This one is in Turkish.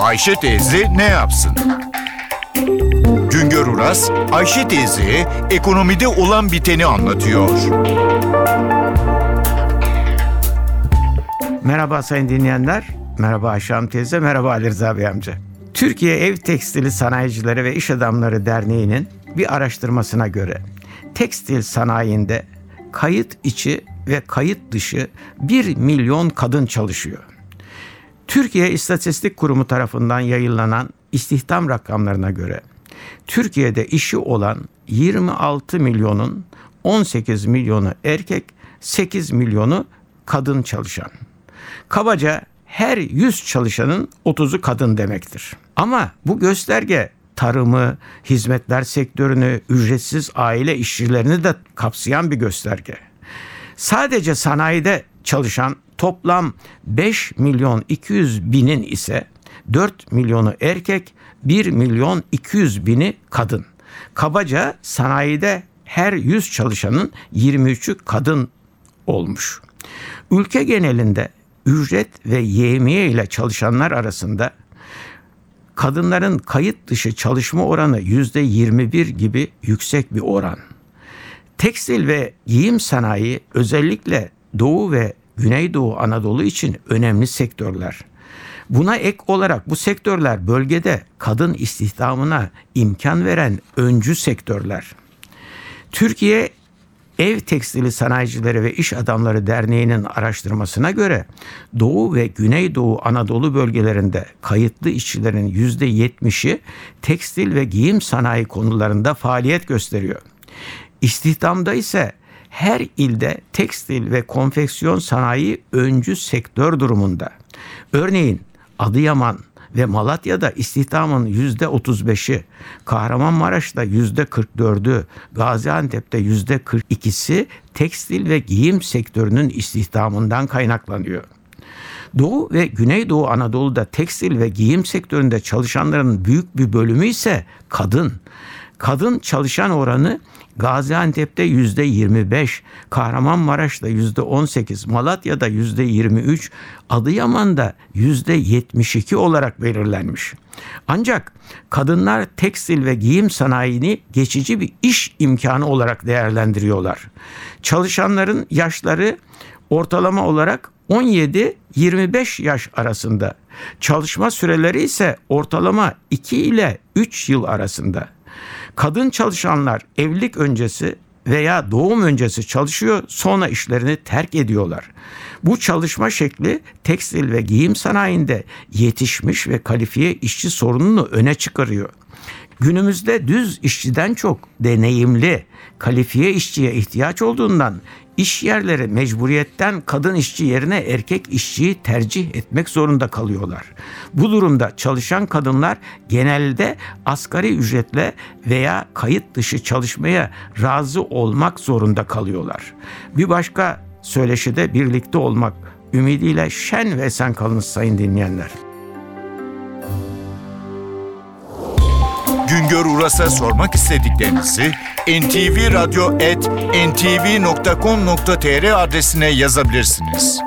Ayşe teyze ne yapsın? Güngör Uras, Ayşe teyze ekonomide olan biteni anlatıyor. Merhaba sayın dinleyenler. Merhaba Ayşe Hanım teyze, merhaba Ali Rıza Bey amca. Türkiye Ev Tekstili Sanayicileri ve İş Adamları Derneği'nin bir araştırmasına göre tekstil sanayinde kayıt içi ve kayıt dışı 1 milyon kadın çalışıyor. Türkiye İstatistik Kurumu tarafından yayınlanan istihdam rakamlarına göre Türkiye'de işi olan 26 milyonun 18 milyonu erkek, 8 milyonu kadın çalışan. Kabaca her 100 çalışanın 30'u kadın demektir. Ama bu gösterge tarımı, hizmetler sektörünü, ücretsiz aile işçilerini de kapsayan bir gösterge. Sadece sanayide çalışan toplam 5 milyon 200 binin ise 4 milyonu erkek, 1 milyon 200 bini kadın. Kabaca sanayide her 100 çalışanın 23'ü kadın olmuş. Ülke genelinde ücret ve yevmiye ile çalışanlar arasında kadınların kayıt dışı çalışma oranı yüzde 21 gibi yüksek bir oran. Tekstil ve giyim sanayi özellikle Doğu ve Güneydoğu Anadolu için önemli sektörler. Buna ek olarak bu sektörler bölgede kadın istihdamına imkan veren öncü sektörler. Türkiye Ev Tekstili Sanayicileri ve İş Adamları Derneği'nin araştırmasına göre Doğu ve Güneydoğu Anadolu bölgelerinde kayıtlı işçilerin %70'i tekstil ve giyim sanayi konularında faaliyet gösteriyor. İstihdamda ise her ilde tekstil ve konfeksiyon sanayi öncü sektör durumunda. Örneğin Adıyaman ve Malatya'da istihdamın yüzde 35'i, Kahramanmaraş'ta yüzde 44'ü, Gaziantep'te yüzde 42'si tekstil ve giyim sektörünün istihdamından kaynaklanıyor. Doğu ve Güneydoğu Anadolu'da tekstil ve giyim sektöründe çalışanların büyük bir bölümü ise kadın. Kadın çalışan oranı Gaziantep'te yüzde 25, Kahramanmaraş'ta yüzde 18, Malatya'da yüzde 23, Adıyaman'da yüzde 72 olarak belirlenmiş. Ancak kadınlar tekstil ve giyim sanayini geçici bir iş imkanı olarak değerlendiriyorlar. Çalışanların yaşları ortalama olarak 17-25 yaş arasında. Çalışma süreleri ise ortalama 2 ile 3 yıl arasında. Kadın çalışanlar evlilik öncesi veya doğum öncesi çalışıyor sonra işlerini terk ediyorlar. Bu çalışma şekli tekstil ve giyim sanayinde yetişmiş ve kalifiye işçi sorununu öne çıkarıyor. Günümüzde düz işçiden çok deneyimli, kalifiye işçiye ihtiyaç olduğundan iş yerleri mecburiyetten kadın işçi yerine erkek işçiyi tercih etmek zorunda kalıyorlar. Bu durumda çalışan kadınlar genelde asgari ücretle veya kayıt dışı çalışmaya razı olmak zorunda kalıyorlar. Bir başka söyleşide birlikte olmak ümidiyle şen ve esen kalınız sayın dinleyenler. Güngör Uras'a sormak istediklerinizi ntvradio.com.tr adresine yazabilirsiniz.